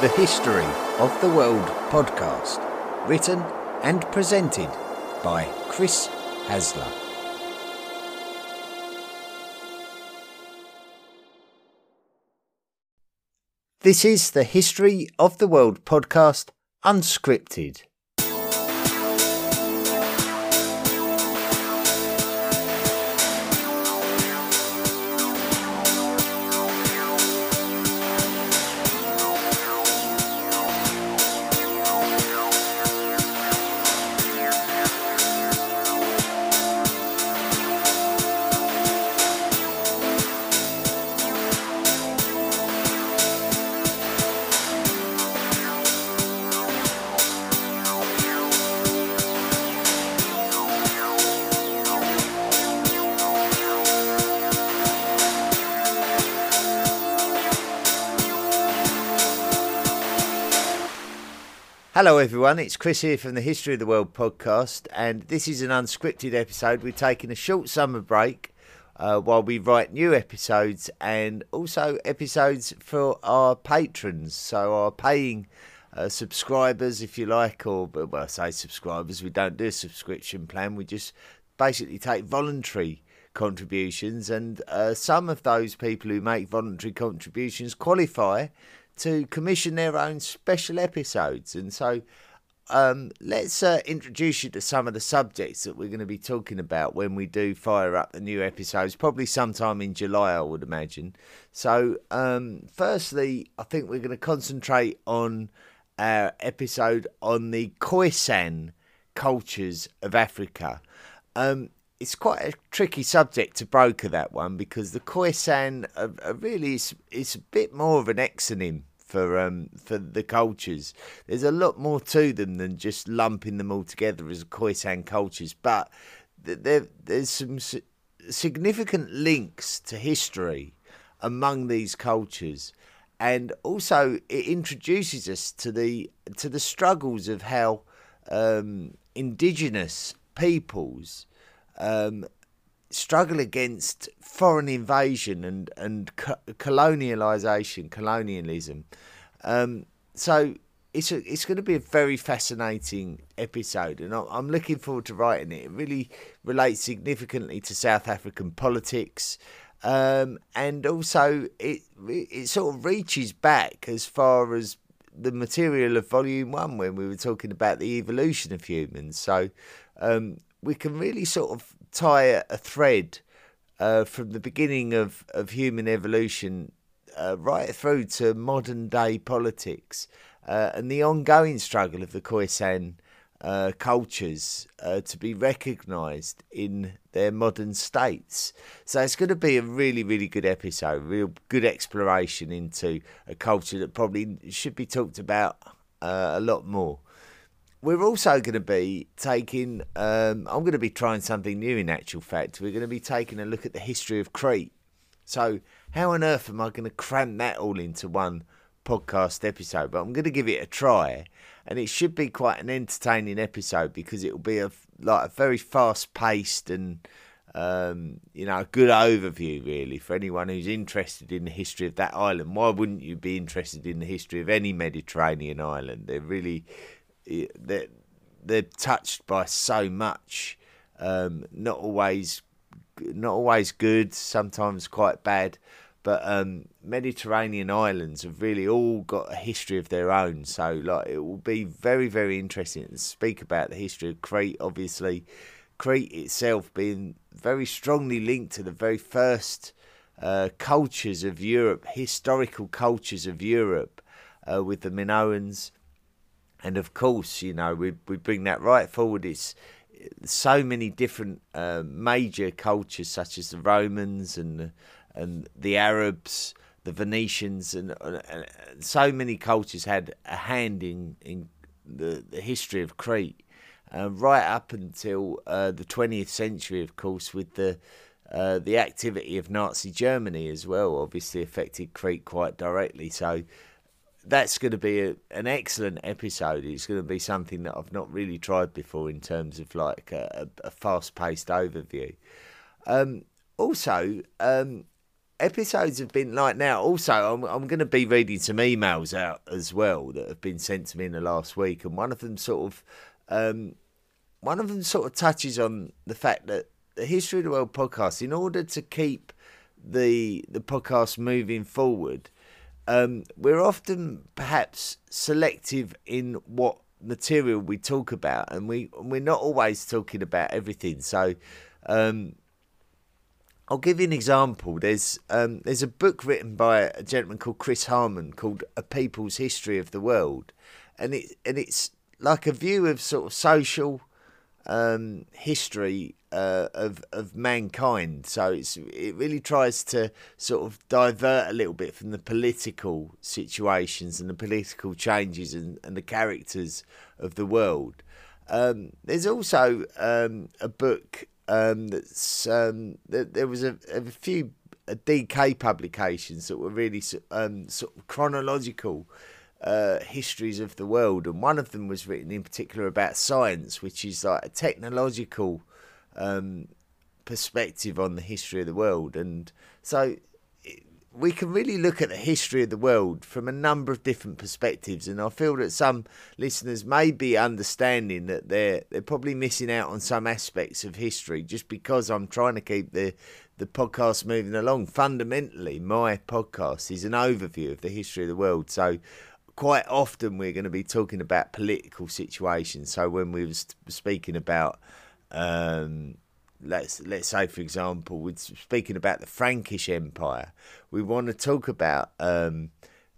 the History of the World podcast, written and presented by Chris Hasler. This is the History of the World podcast, unscripted. Hello, everyone. It's Chris here from the History of the World podcast, and this is an unscripted episode. We're taking a short summer break uh, while we write new episodes and also episodes for our patrons, so our paying uh, subscribers, if you like, or well, I say subscribers. We don't do a subscription plan. We just basically take voluntary contributions, and uh, some of those people who make voluntary contributions qualify to commission their own special episodes. And so um, let's uh, introduce you to some of the subjects that we're going to be talking about when we do fire up the new episodes, probably sometime in July, I would imagine. So, um, firstly, I think we're going to concentrate on our episode on the Khoisan cultures of Africa. Um, it's quite a tricky subject to broker that one because the Khoisan are, are really is, is a bit more of an exonym for um for the cultures. There's a lot more to them than just lumping them all together as Khoisan cultures, but there there's some significant links to history among these cultures and also it introduces us to the to the struggles of how um, indigenous peoples um, struggle against foreign invasion and and co- colonialization, colonialism. Um, so it's a, it's going to be a very fascinating episode, and I'm looking forward to writing it. It really relates significantly to South African politics. Um, and also, it it sort of reaches back as far as the material of Volume One when we were talking about the evolution of humans. So um, we can really sort of tie a, thread uh, from the beginning of, of human evolution uh, right through to modern day politics uh, and the ongoing struggle of the Khoisan uh, cultures uh, to be recognised in their modern states. So it's going to be a really, really good episode, real good exploration into a culture that probably should be talked about uh, a lot more we're also going to be taking, um, I'm going to be trying something new in actual fact. We're going to be taking a look at the history of Crete. So, how on earth am I going to cram that all into one podcast episode? But I'm going to give it a try. And it should be quite an entertaining episode because it will be a like a very fast paced and um, you know, a good overview really for anyone who's interested in the history of that island. Why wouldn't you be interested in the history of any Mediterranean island? They're really they're, they're touched by so much. Um, not always, not always good. Sometimes quite bad. But um, Mediterranean islands have really all got a history of their own. So, like, it will be very, very interesting to speak about the history of Crete. Obviously, Crete itself being very strongly linked to the very first uh, cultures of Europe, historical cultures of Europe, uh, with the Minoans and of course, you know, we we bring that right forward. It's so many different uh, major cultures, such as the Romans and and the Arabs, the Venetians, and, and, so many cultures had a hand in in the, the history of Crete, uh, right up until uh, the 20th century, of course, with the uh, the activity of Nazi Germany as well, obviously affected Crete quite directly. So that's going to be a, an excellent episode. It's going to be something that I've not really tried before in terms of like a, a fast paced overview. Um, also, um, episodes have been like now. Also, I'm I'm going to be reading some emails out as well that have been sent to me in the last week, and one of them sort of, um, one of them sort of touches on the fact that the history of the world podcast, in order to keep the the podcast moving forward, um, we're often perhaps selective in what material we talk about, and we we're not always talking about everything. So. Um, I'll give you an example. There's um, there's a book written by a gentleman called Chris Harman called A People's History of the World, and it and it's like a view of sort of social um, history uh, of of mankind. So it's it really tries to sort of divert a little bit from the political situations and the political changes and, and the characters of the world. Um, there's also um, a book um, that's um, there was a, a few DK publications that were really um, sort of chronological uh, histories of the world, and one of them was written in particular about science, which is like a technological um, perspective on the history of the world. And so we can really look at the history of the world from a number of different perspectives, and I feel that some listeners may be understanding that they're they're probably missing out on some aspects of history just because I'm trying to keep the the podcast moving along. Fundamentally, my podcast is an overview of the history of the world, so quite often we're going to be talking about political situations. So when we were speaking about, um, let's let's say for example, we're speaking about the Frankish Empire, we want to talk about um,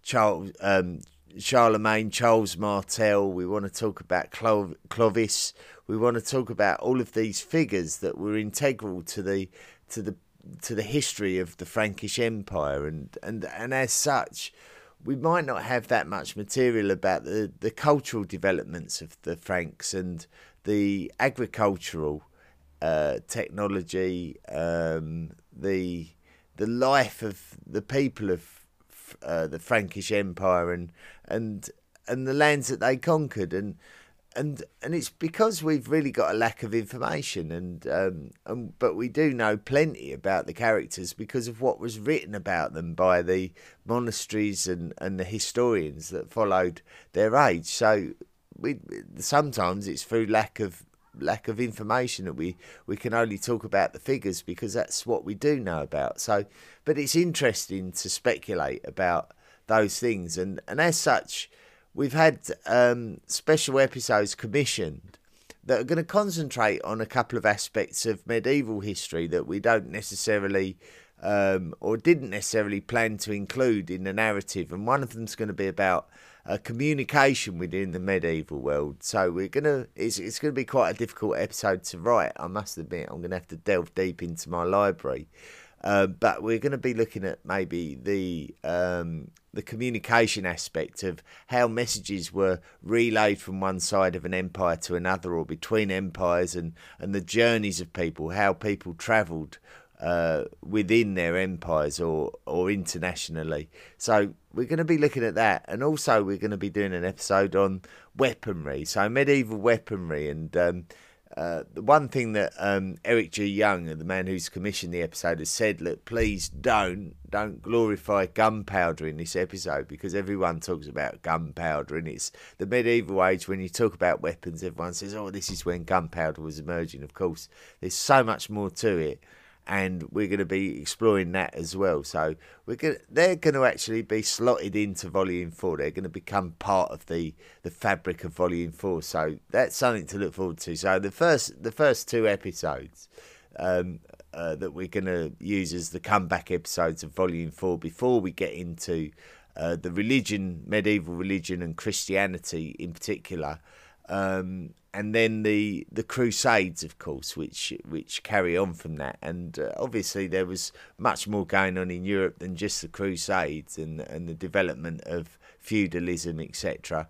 Charles. Um, Charlemagne, Charles Martel, we want to talk about Clo- Clovis, we want to talk about all of these figures that were integral to the to the to the history of the Frankish Empire and and and as such we might not have that much material about the, the cultural developments of the Franks and the agricultural uh, technology, um, the the life of the people of uh, the Frankish Empire and and and the lands that they conquered. And and and it's because we've really got a lack of information and um and, but we do know plenty about the characters because of what was written about them by the monasteries and and the historians that followed their age. So we sometimes it's through lack of lack of information that we we can only talk about the figures because that's what we do know about. So but it's interesting to speculate about those things. And and as such we've had um, special episodes commissioned that are going to concentrate on a couple of aspects of medieval history that we don't necessarily um, or didn't necessarily plan to include in the narrative. And one of them's going to be about uh, communication within the medieval world. So we're gonna it's it's going to be quite a difficult episode to write. I must admit, I'm going to have to delve deep into my library. Uh, but we're going to be looking at maybe the um, the communication aspect of how messages were relayed from one side of an empire to another or between empires and, and the journeys of people, how people travelled uh, within their empires or, or internationally. So we're going to be looking at that. And also we're going to be doing an episode on weaponry, so medieval weaponry and um, uh, the one thing that um, Eric G. Young, the man who's commissioned the episode, has said: "Look, please don't don't glorify gunpowder in this episode because everyone talks about gunpowder, and it's the medieval age. When you talk about weapons, everyone says, "Oh, this is when gunpowder was emerging." Of course, there's so much more to it and we're going to be exploring that as well. So we're going to, they're going to actually be slotted into Volume Four. They're going to become part of the the fabric of Volume Four. So that's something to look forward to. So the first the first two episodes. Um, uh, that we're going to use as the comeback episodes of Volume 4 before we get into uh, the religion, medieval religion, and Christianity in particular. Um, and then the the Crusades, of course, which which carry on from that. And uh, obviously, there was much more going on in Europe than just the Crusades and and the development of feudalism, etc.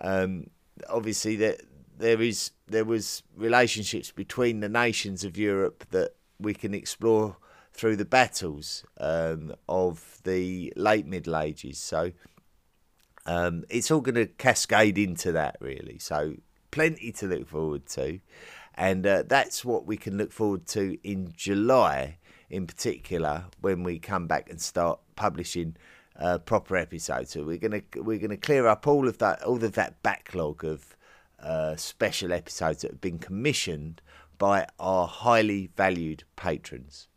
Um, obviously, that there is there was relationships between the nations of Europe that we can explore through the battles um, of the late Middle Ages. So. Um, it's all going to cascade into that, really. So plenty to look forward to. And uh, that's what we can look forward to in July in particular when we come back and start publishing uh, proper episodes. So we're gonna we're gonna clear up all of that all of that backlog of uh, special episodes that have been commissioned by our highly valued patrons.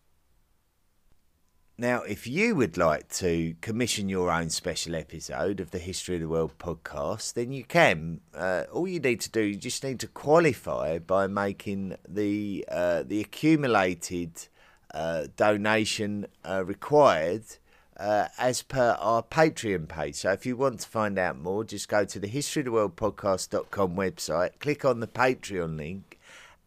Now, if you would like to commission your own special episode of the History of the World podcast, then you can. Uh, all you need to do, you just need to qualify by making the uh, the accumulated uh, donation uh, required uh, as per our Patreon page. So if you want to find out more, just go to the History of the World historyoftheworldpodcast.com website, click on the Patreon link,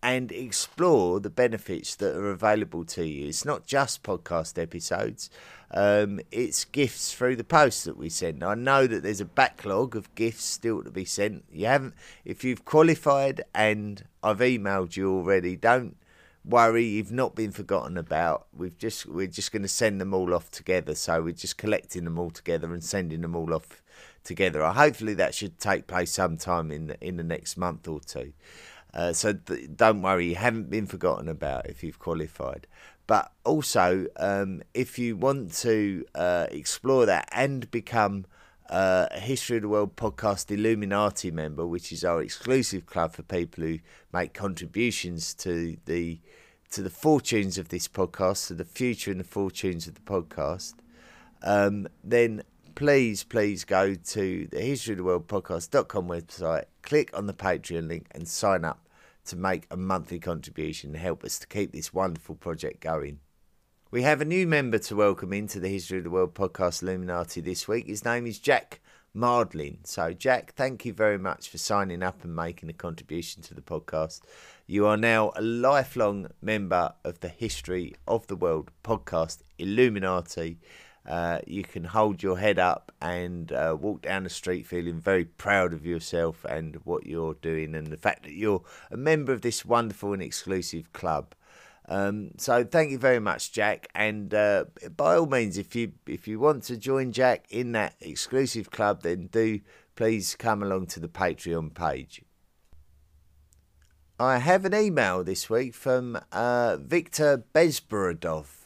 and explore the benefits that are available to you. It's not just podcast episodes, um, it's gifts through the post that we send. I know that there's a backlog of gifts still to be sent. You haven't, if you've qualified and I've emailed you already, don't worry, you've not been forgotten about. We've just we're just going to send them all off together. So we're just collecting them all together and sending them all off together. Hopefully that should take place sometime in the, in the next month or two. Uh, so th- don't worry, you haven't been forgotten about if you've qualified. But also, um, if you want to uh, explore that and become uh, a History of the World podcast Illuminati member, which is our exclusive club for people who make contributions to the to the fortunes of this podcast, to the future and the fortunes of the podcast, um, then please, please go to the History of the World podcast.com website, click on the Patreon link, and sign up to make a monthly contribution and help us to keep this wonderful project going. We have a new member to welcome into the History of the World podcast Illuminati this week. His name is Jack Mardlin. So, Jack, thank you very much for signing up and making a contribution to the podcast. You are now a lifelong member of the History of the World podcast Illuminati uh, you can hold your head up and uh, walk down the street feeling very proud of yourself and what you're doing and the fact that you're a member of this wonderful and exclusive club. Um, so thank you very much, Jack. And uh, by all means, if you if you want to join Jack in that exclusive club, then do please come along to the Patreon page. I have an email this week from uh, Victor Bezborodov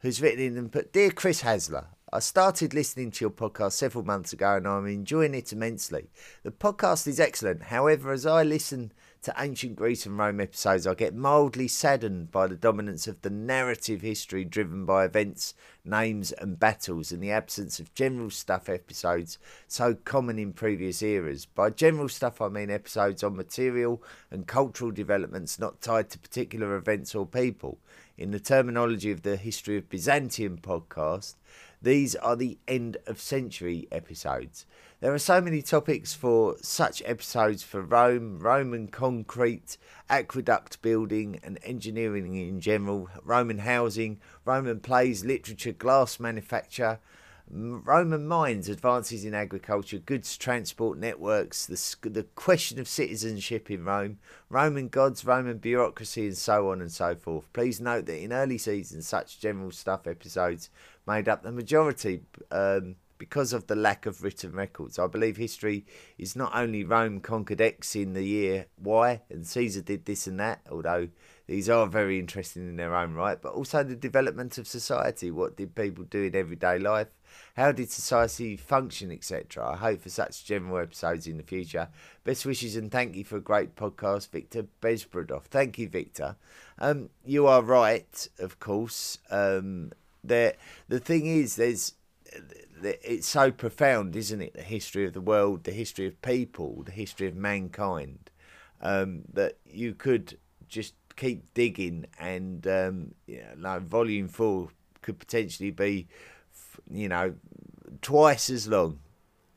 who's written in and put, Dear Chris Hasler, I started listening to your podcast several months ago and I'm enjoying it immensely. The podcast is excellent. However, as I listen to ancient Greece and Rome episodes, I get mildly saddened by the dominance of the narrative history driven by events, names, and battles, and the absence of general stuff episodes so common in previous eras. By general stuff, I mean episodes on material and cultural developments not tied to particular events or people. In the terminology of the History of Byzantium podcast, these are the end of century episodes. There are so many topics for such episodes for Rome, Roman concrete, aqueduct building, and engineering in general, Roman housing, Roman plays, literature, glass manufacture, Roman mines, advances in agriculture, goods transport networks, the, the question of citizenship in Rome, Roman gods, Roman bureaucracy, and so on and so forth. Please note that in early seasons, such general stuff episodes made up the majority um, because of the lack of written records. I believe history is not only Rome conquered X in the year Y and Caesar did this and that, although these are very interesting in their own right, but also the development of society. What did people do in everyday life? How did society function, etc.? I hope for such general episodes in the future. Best wishes and thank you for a great podcast, Victor Bezborodov. Thank you, Victor. Um, you are right, of course. Um, there, the thing is, there's it's so profound, isn't it? The history of the world, the history of people, the history of mankind, um, that you could just keep digging, and um, you know, like volume four could potentially be you know, twice as long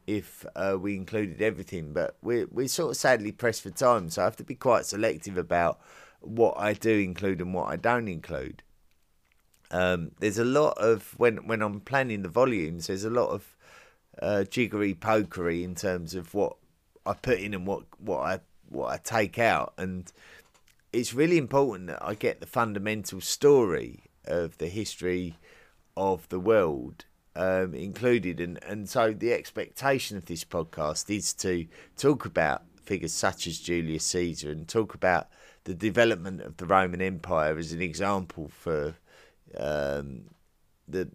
if uh, we included everything. But we're we're sort of sadly pressed for time, so I have to be quite selective about what I do include and what I don't include. Um, there's a lot of when when I'm planning the volumes. There's a lot of uh, jiggery pokery in terms of what I put in and what what I what I take out, and it's really important that I get the fundamental story of the history of the world um, included. And, and so the expectation of this podcast is to talk about figures such as Julius Caesar and talk about the development of the Roman Empire as an example for um, the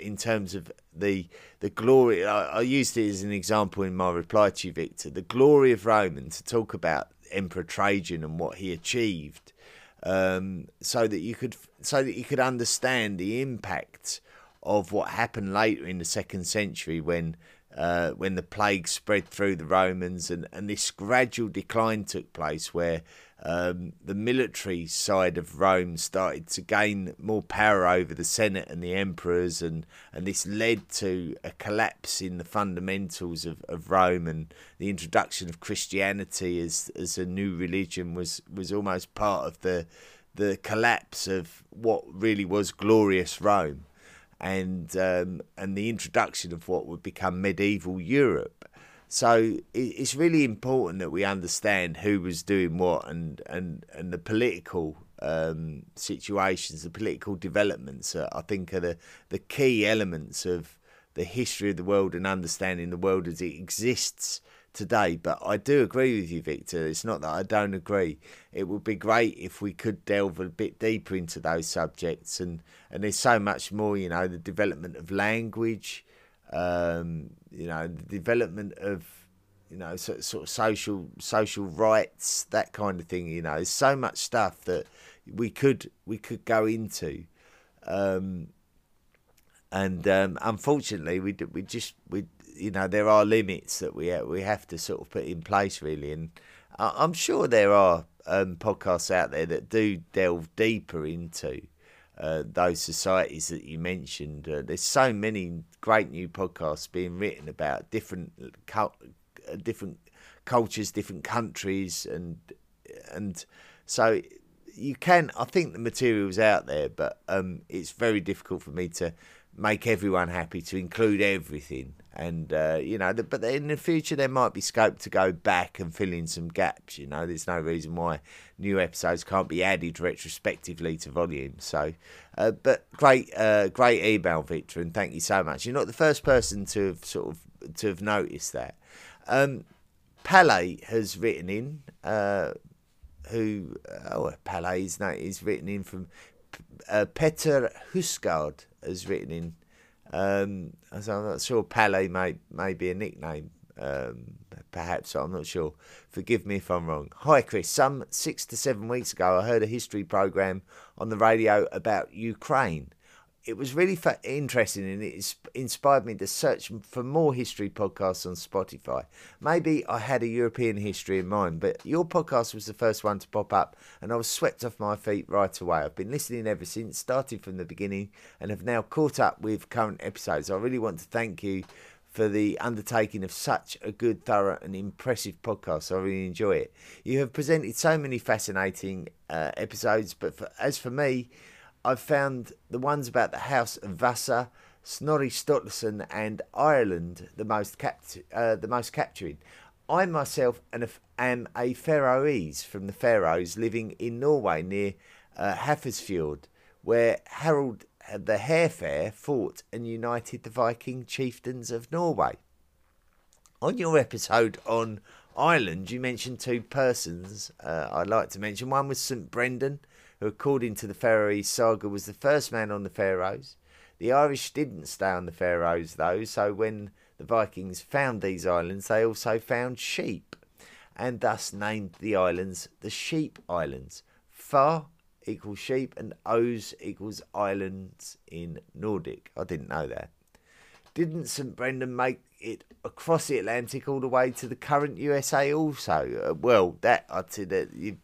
in terms of the the glory. I, I, used it as an example in my reply to you, Victor. The glory of Rome, and to talk about Emperor Trajan and what he achieved, um, so that you could so that you could understand the impact of what happened later in the second century when uh, when the plague spread through the Romans and, and this gradual decline took place where um, the military side of Rome started to gain more power over the Senate and the emperors, and, and this led to a collapse in the fundamentals of, of Rome and the introduction of Christianity as as a new religion was was almost part of the the collapse of what really was glorious Rome, and um, and the introduction of what would become medieval Europe. So it's really important that we understand who was doing what and and and the political um, situations, the political developments. I think are the the key elements of the history of the world and understanding the world as it exists today. But I do agree with you, Victor. It's not that I don't agree. It would be great if we could delve a bit deeper into those subjects, and and there's so much more. You know, the development of language um, you know, the development of you know sort, sort of social social rights, that kind of thing. You know, there's so much stuff that we could we could go into, um, and um, unfortunately, we we just we you know there are limits that we we have to sort of put in place really, and I'm sure there are um, podcasts out there that do delve deeper into uh, those societies that you mentioned. Uh, there's so many great new podcasts being written about different uh, different cultures, different countries, and and so you can. I think the material's out there, but um, it's very difficult for me to make everyone happy to include everything. And uh, you know but in the future there might be scope to go back and fill in some gaps you know. There's no reason why new episodes can't be added retrospectively to volumes so uh, but great uh, great email victor and thank you so much. You're not the first person to have sort of to have noticed that. Um, Pele has written in uh, who oh Pele's no he's written in from uh, Peter Husgaard has written in. Um, so I'm not sure Pele may may be a nickname. Um, perhaps I'm not sure. Forgive me if I'm wrong. Hi, Chris. Some six to seven weeks ago, I heard a history program on the radio about Ukraine it was really interesting and it inspired me to search for more history podcasts on Spotify. Maybe I had a European history in mind, but your podcast was the first one to pop up and I was swept off my feet right away. I've been listening ever since, started from the beginning, and have now caught up with current episodes. I really want to thank you for the undertaking of such a good, thorough, and impressive podcast. I really enjoy it. You have presented so many fascinating uh, episodes, but for, as for me, I've found the ones about the House of Vasa, Snorri Sturluson, and Ireland the most capt- uh, the most capturing. I myself am a Faroese from the Faroes, living in Norway near uh, where Harold the Harefair fought and united the Viking chieftains of Norway. On your episode on Ireland, you mentioned two persons uh, I'd like to mention. One was St Brendan, who, according to the Faroese saga, was the first man on the Faroes. The Irish didn't stay on the Faroes, though, so when the Vikings found these islands, they also found sheep, and thus named the islands the Sheep Islands. Far equals sheep, and O's equals islands in Nordic. I didn't know that. Didn't St Brendan make it across the Atlantic all the way to the current USA also? Uh, well, that I'd say that you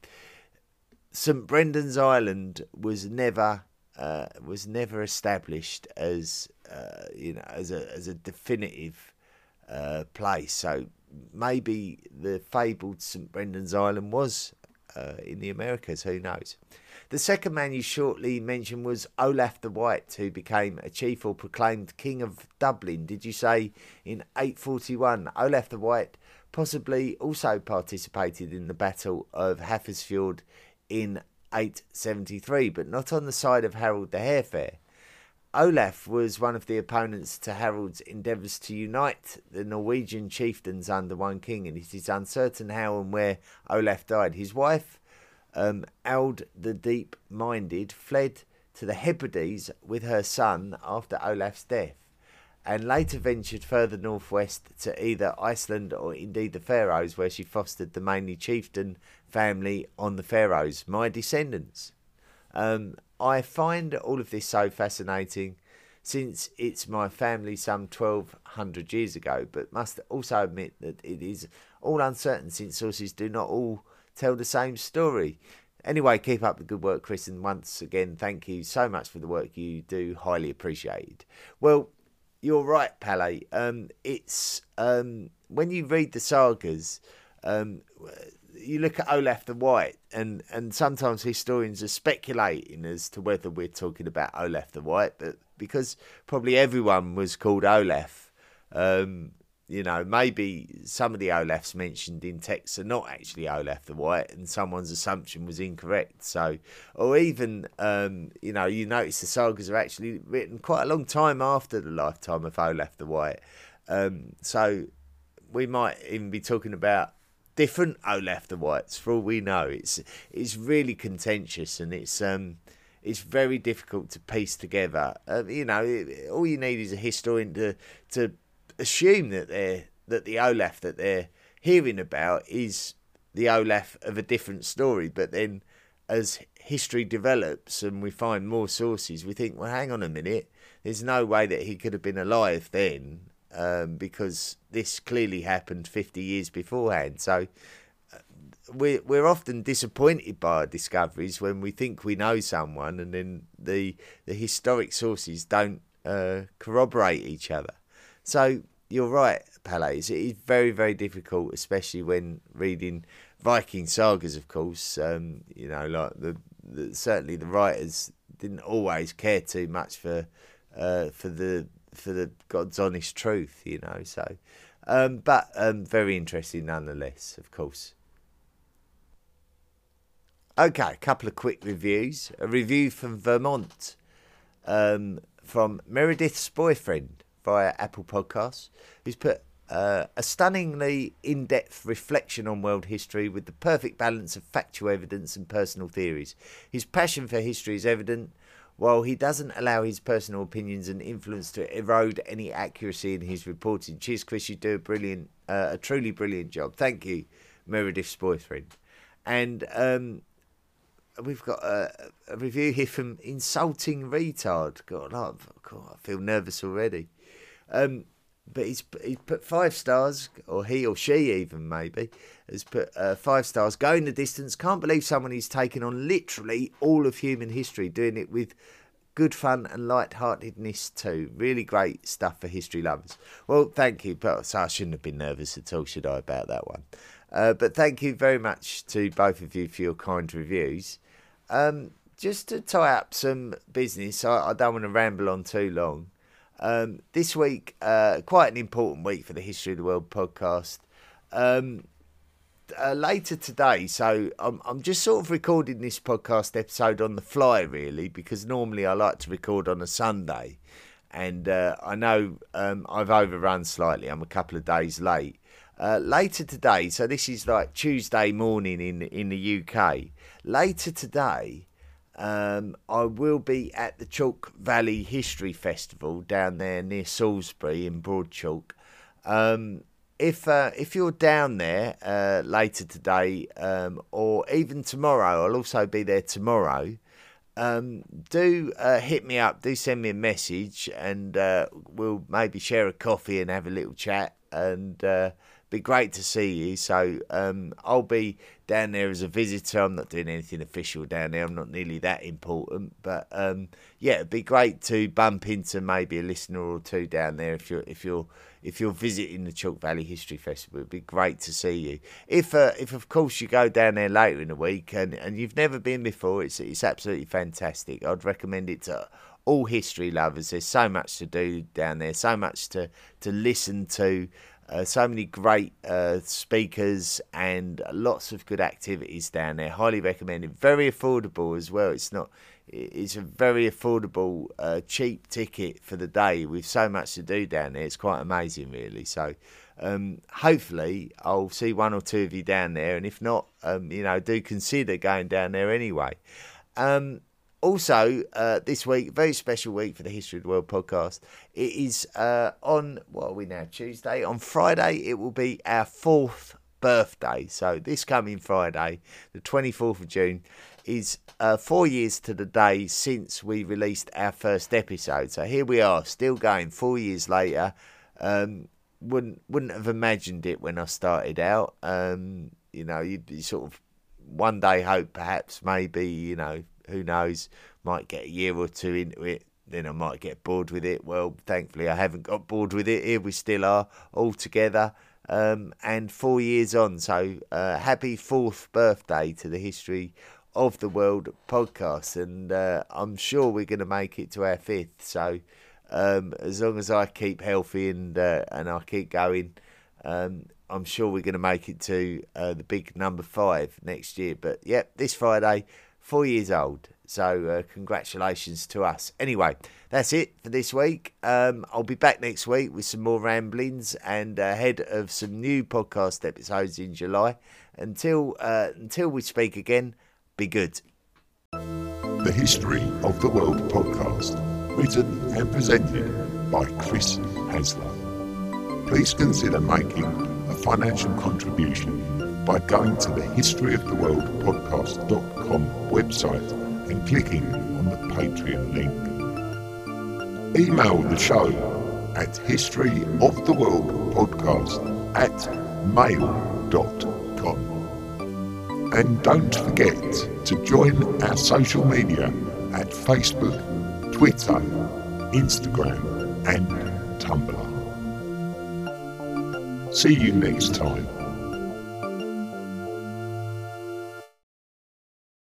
St Brendan's Island was never uh, was never established as uh, you know as a as a definitive uh, place. So maybe the fabled St Brendan's Island was uh, in the Americas. Who knows? The second man you shortly mentioned was Olaf the White, who became a chief or proclaimed king of Dublin. Did you say in 841? Olaf the White possibly also participated in the Battle of Hafrsfjord in 873, but not on the side of Harold the Harefair. Olaf was one of the opponents to Harold's endeavours to unite the Norwegian chieftains under one king, and it is uncertain how and where Olaf died. His wife, um, Aud the Deep Minded, fled to the Hebrides with her son after Olaf's death, and later ventured further northwest to either Iceland or indeed the Faroes, where she fostered the mainly chieftain family on the Faroes, my descendants. Um, I find all of this so fascinating since it's my family some 1200 years ago, but must also admit that it is all uncertain since sources do not all tell the same story. Anyway, keep up the good work, Chris, and once again, thank you so much for the work you do. Highly appreciated. Well, you're right, Pele. Um, it's um, when you read the sagas, um, you look at Olaf the White, and, and sometimes historians are speculating as to whether we're talking about Olaf the White, but because probably everyone was called Olaf, um, you know, maybe some of the Olafs mentioned in texts are not actually Olaf the White, and someone's assumption was incorrect. So, or even, um, you know, you notice the sagas are actually written quite a long time after the lifetime of Olaf the White. Um, so, we might even be talking about different Olaf the Whites for all we know. It's it's really contentious and it's um it's very difficult to piece together. Uh, you know, all you need is a historian to to assume that they're that the Olaf that they're hearing about is the Olaf of a different story. But then, as history develops and we find more sources, we think, well, hang on a minute. There's no way that he could have been alive then, um, because this clearly happened 50 years beforehand. So uh, we're we're often disappointed by our discoveries when we think we know someone, and then the the historic sources don't uh, corroborate each other. So you're right, Pele. It is very, very difficult, especially when reading Viking sagas. Of course, um, you know, like the, the, certainly the writers didn't always care too much for uh, for the for the God's honest truth, you know. So, um, but um, very interesting nonetheless, of course. Okay, a couple of quick reviews. A review from Vermont um, from Meredith's boyfriend via Apple Podcasts, who's put uh, a stunningly in depth reflection on world history with the perfect balance of factual evidence and personal theories. His passion for history is evident, while he doesn't allow his personal opinions and influence to erode any accuracy in his reporting. Cheers, Chris. You do a brilliant, uh, a truly brilliant job. Thank you, Meredith's boyfriend. And um, we've got a, a, review here from Insulting Retard. God, God, I feel nervous already. Um, but he's he's put five stars, or he or she even maybe has put uh, five stars. Going the distance. Can't believe someone who's taken on literally all of human history, doing it with good fun and light-heartedness too. Really great stuff for history lovers. Well, thank you. But so I shouldn't have been nervous at all, should I, about that one? Uh, but thank you very much to both of you for your kind reviews. Um, just to tie up some business, I, I don't want to ramble on too long. Um, this week, uh, quite an important week for the History of the World podcast. Um, uh, later today, so I'm I'm just sort of recording this podcast episode on the fly, really, because normally I like to record on a Sunday, and uh, I know um, I've overrun slightly. I'm a couple of days late. Uh, later today, so this is like Tuesday morning in in the UK. Later today, um, I will be at the Chalk Valley History Festival down there near Salisbury in Broad Chalke. Um, if uh, if you're down there uh, later today um, or even tomorrow, I'll also be there tomorrow. Um, do uh, hit me up. Do send me a message, and uh, we'll maybe share a coffee and have a little chat. And uh, be great to see you. So um, I'll be down there as a visitor. I'm not doing anything official down there. I'm not nearly that important, but um, yeah, it'd be great to bump into maybe a listener or two down there if you're if you're if you're visiting the Chalk Valley History Festival. It'd be great to see you. If uh, if of course you go down there later in the week and, and you've never been before, it's it's absolutely fantastic. I'd recommend it to all history lovers. There's so much to do down there, so much to to listen to. Uh, so many great uh, speakers and lots of good activities down there. Highly recommended. Very affordable as well. It's not. It's a very affordable, uh, cheap ticket for the day with so much to do down there. It's quite amazing, really. So, um, hopefully, I'll see one or two of you down there. And if not, um, you know, do consider going down there anyway. Um, also, uh, this week, very special week for the History of the World podcast. It is uh, on, what are we now, Tuesday? On Friday, it will be our fourth birthday. So, this coming Friday, the 24th of June, is uh, four years to the day since we released our first episode. So, here we are, still going four years later. Um, wouldn't wouldn't have imagined it when I started out. Um, you know, you, you sort of one day hope perhaps maybe you know who knows might get a year or two into it then I might get bored with it. Well, thankfully, I haven't got bored with it. Here we still are all together, um, and four years on. So, uh, happy fourth birthday to the History of the World podcast, and uh, I'm sure we're going to make it to our fifth. So, um, as long as I keep healthy and uh, and I keep going, um, I'm sure we're going to make it to uh, the big number five next year. But yep, this Friday, four years old. So uh, congratulations to us. Anyway, that's it for this week. Um, I'll be back next week with some more ramblings and ahead of some new podcast episodes in July. Until uh, until we speak again, be good. The History of the World podcast, written and presented by Chris Hasler. Please consider making a financial contribution by going to the historyoftheworldpodcast.com website and clicking on the Patreon link. Email the show at historyoftheworldpodcast at mail.com. And don't forget to join our social media at Facebook, Twitter, Instagram, and Tumblr. See you next time.